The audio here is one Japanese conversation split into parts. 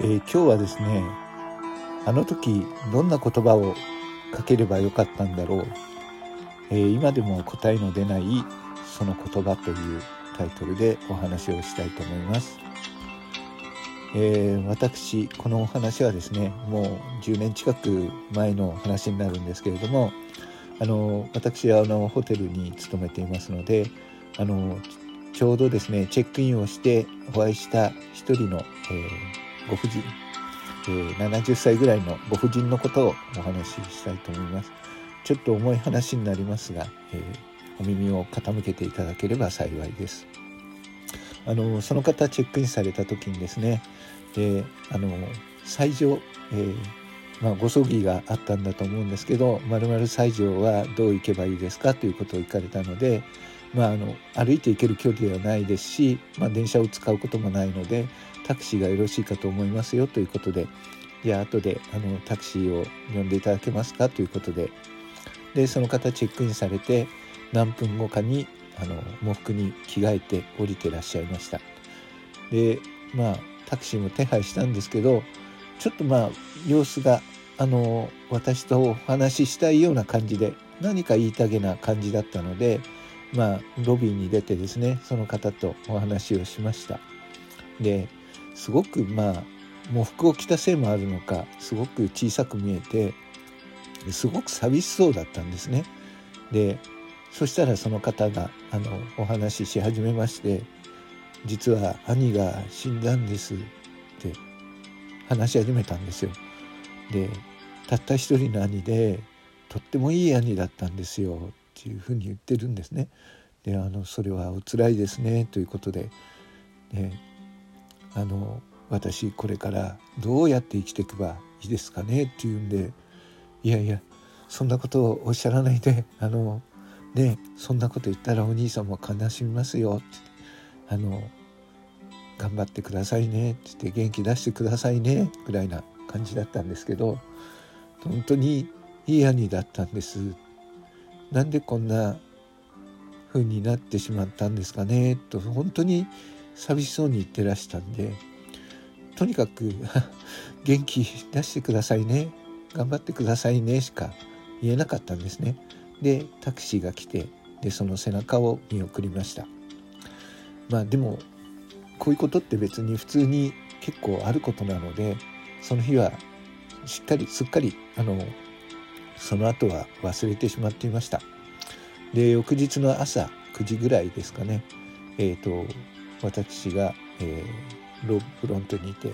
えー、今日はですねあの時どんな言葉をかければよかったんだろう、えー、今でも答えの出ないその言葉というタイトルでお話をしたいと思います、えー、私このお話はですねもう10年近く前の話になるんですけれどもあの私はあのホテルに勤めていますのであのちょうどですねチェックインをしてお会いした一人の、えーご婦人、えー、70歳ぐらいのご婦人のことをお話ししたいと思います。ちょっと重い話になりますが、えー、お耳を傾けていただければ幸いです。あのその方チェックインされた時にですね、であの最上、えー、まあ、ご葬儀があったんだと思うんですけど「まる西条はどう行けばいいですか?」ということを聞かれたので、まあ、あの歩いて行ける距離ではないですし、まあ、電車を使うこともないのでタクシーがよろしいかと思いますよということでじゃあ後であのタクシーを呼んでいただけますか？ということで。でその方チェックインされて何分後かにあの喪服に着替えて降りてらっしゃいました。でまあタクシーも手配したんですけどちょっとまあ様子があの私とお話ししたいような感じで何か言いたげな感じだったのでまあロビーに出てですねその方とお話をしました。ですごくまあ喪服を着たせいもあるのかすごく小さく見えてすごく寂しそうだったんですね。でそしたらその方があのお話しし始めまして「実は兄が死んだんです」って話し始めたんですよ。でたった一人の兄でとってもいい兄だったんですよっていうふうに言ってるんですね。であのそれはお辛いですねということでであの私これからどうやって生きていけばいいですかね？って言うんでいやいやそんなことをおっしゃらないであのねそんなこと言ったらお兄さんも悲しみますよってあの頑張ってくださいねって言って元気出してくださいねぐらいな感じだったんですけど本当にいい兄だったんです。なんでこんな風になってしまったんですかね？と本当に寂しそうに言ってらしたんでとにかく 元気出してくださいね。頑張ってくださいねしか言えなかったんですね。でタクシーが来てでその背中を見送りました。まあでもこういうことって別に普通に結構あることなのでその日はしっかりすっかりあのその後は忘れてしまっていました。で翌日の朝9時ぐらいですかね。えっ、ー、と私が、えー、ロフロントにいて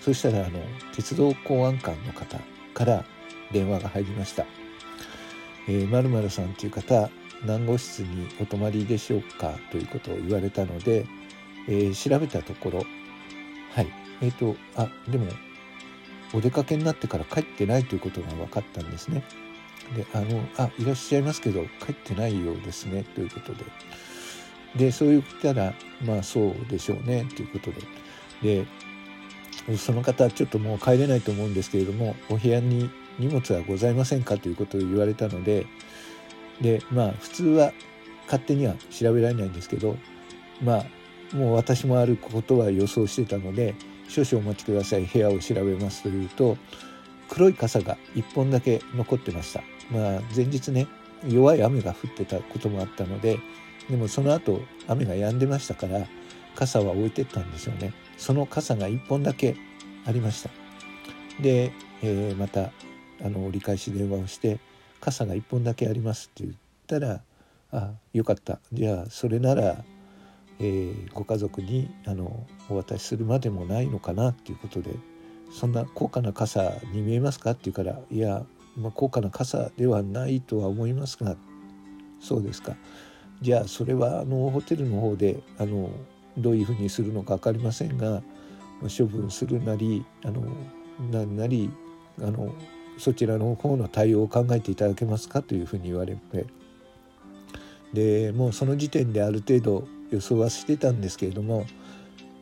そしたらあの鉄道公安官の方から電話が入りました「えー、〇〇さんという方何号室にお泊まりでしょうか?」ということを言われたので、えー、調べたところはいえっ、ー、とあでもお出かけになってから帰ってないということが分かったんですね。であのあいらっしゃいますけど帰ってないようですねということででそう言ったらまあそうでしょうねということで。でその方ちょっともう帰れないと思うんですけれどもお部屋に荷物はございませんかということを言われたのででまあ普通は勝手には調べられないんですけどまあもう私もあることは予想してたので少々お待ちください部屋を調べますというと黒い傘が1本だけ残ってました。まあ前日ね弱い雨が降ってたこともあったのででもその後雨が止んでましたから傘は置いてったんですよね。その傘が1本だけありました。で、えー、またあの折り返し電話をして「傘が1本だけあります」って言ったら「あよかった。じゃあそれなら、えー、ご家族にあのお渡しするまでもないのかな」っていうことで「そんな高価な傘に見えますか?」って言うから「いや、まあ、高価な傘ではないとは思いますがそうですか。じゃあそれはあのホテルの方であのどういうふうにするのか分かりませんが処分するなりあの何なりあのそちらの方の対応を考えていただけますかというふうに言われてでもうその時点である程度予想はしてたんですけれども、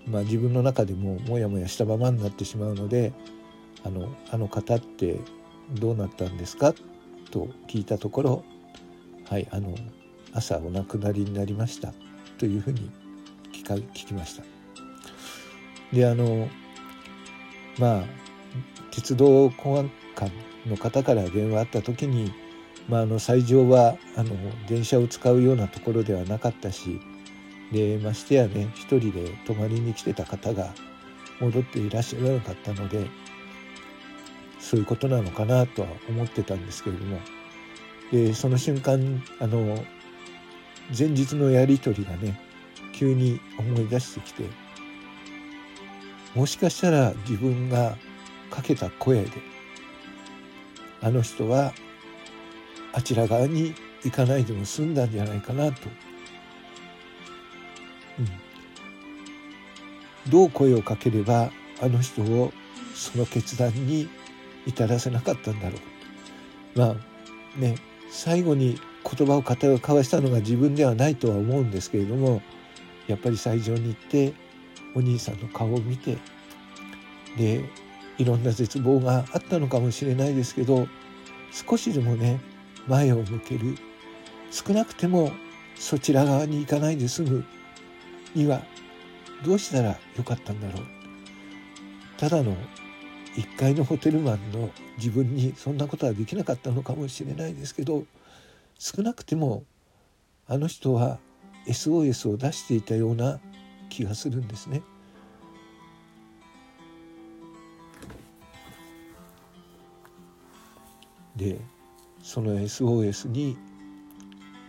まあ、自分の中でもモヤモヤしたままになってしまうので「あのあの方ってどうなったんですか?」と聞いたところ「はいあの朝お亡くなりになりました。というふうに聞か聞きました。であのまあ鉄道公安官の方から電話あった時に、まあ、あの斎場はあの電車を使うようなところではなかったしでましてやね一人で泊まりに来てた方が戻っていらっしゃらなかったのでそういうことなのかなとは思ってたんですけれども。でその瞬間あの前日のやり取りがね急に思い出してきてもしかしたら自分がかけた声であの人はあちら側に行かないでも済んだんじゃないかなと、うん、どう声をかければあの人をその決断に至らせなかったんだろう。まあね最後に言葉を交わしたのが自分ではないとは思うんですけれどもやっぱり斎場に行ってお兄さんの顔を見てでいろんな絶望があったのかもしれないですけど少しでもね前を向ける。少なくてもそちら側に行かないで済む。にはどうしたらよかったんだろう。ただの一階のホテルマンの自分にそんなことはできなかったのかもしれないですけど少なくてもあの人は SOS を出していたような気がするんですね。でその SOS に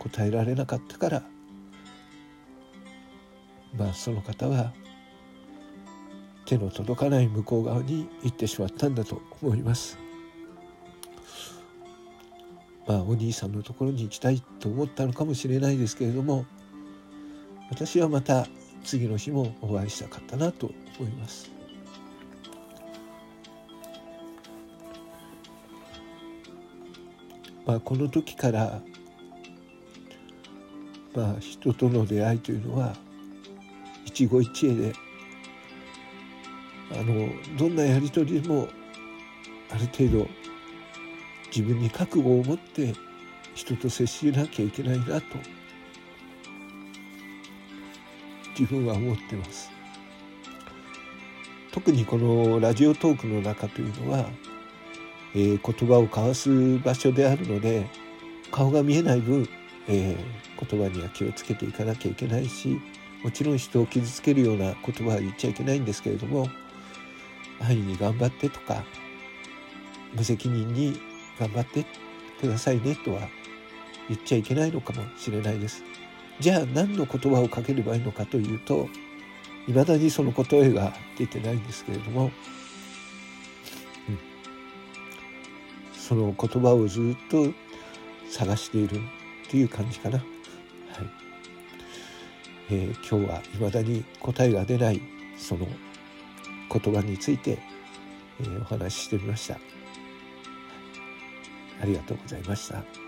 応えられなかったからまあその方は手の届かない向こう側に行ってしまったんだと思います。まあお兄さんのところに行きたいと思ったのかもしれないですけれども私はまた次の日もお会いしたかったなと思います。まあ、この時から、まあ、人との出会いというのは一期一会であのどんなやり取りでもある程度自分に覚悟を持って人と接しなきゃいけないなと自分は思ってます。特にこのラジオトークの中というのはえー、言葉を交わす場所であるので顔が見えない分、えー、言葉には気をつけていかなきゃいけないしもちろん人を傷つけるような言葉は言っちゃいけないんですけれども安易に頑張ってとか無責任に頑張ってくださいねとは言っちゃいけないのかもしれないです。じゃあ何の言葉をかければいいのかというといまだにその答えが出てないんですけれどもうんその言葉をずっと探しているという感じかな。はいえー、今日は未だに答えが出ないその言葉について、えー、お話ししてみました。ありがとうございました。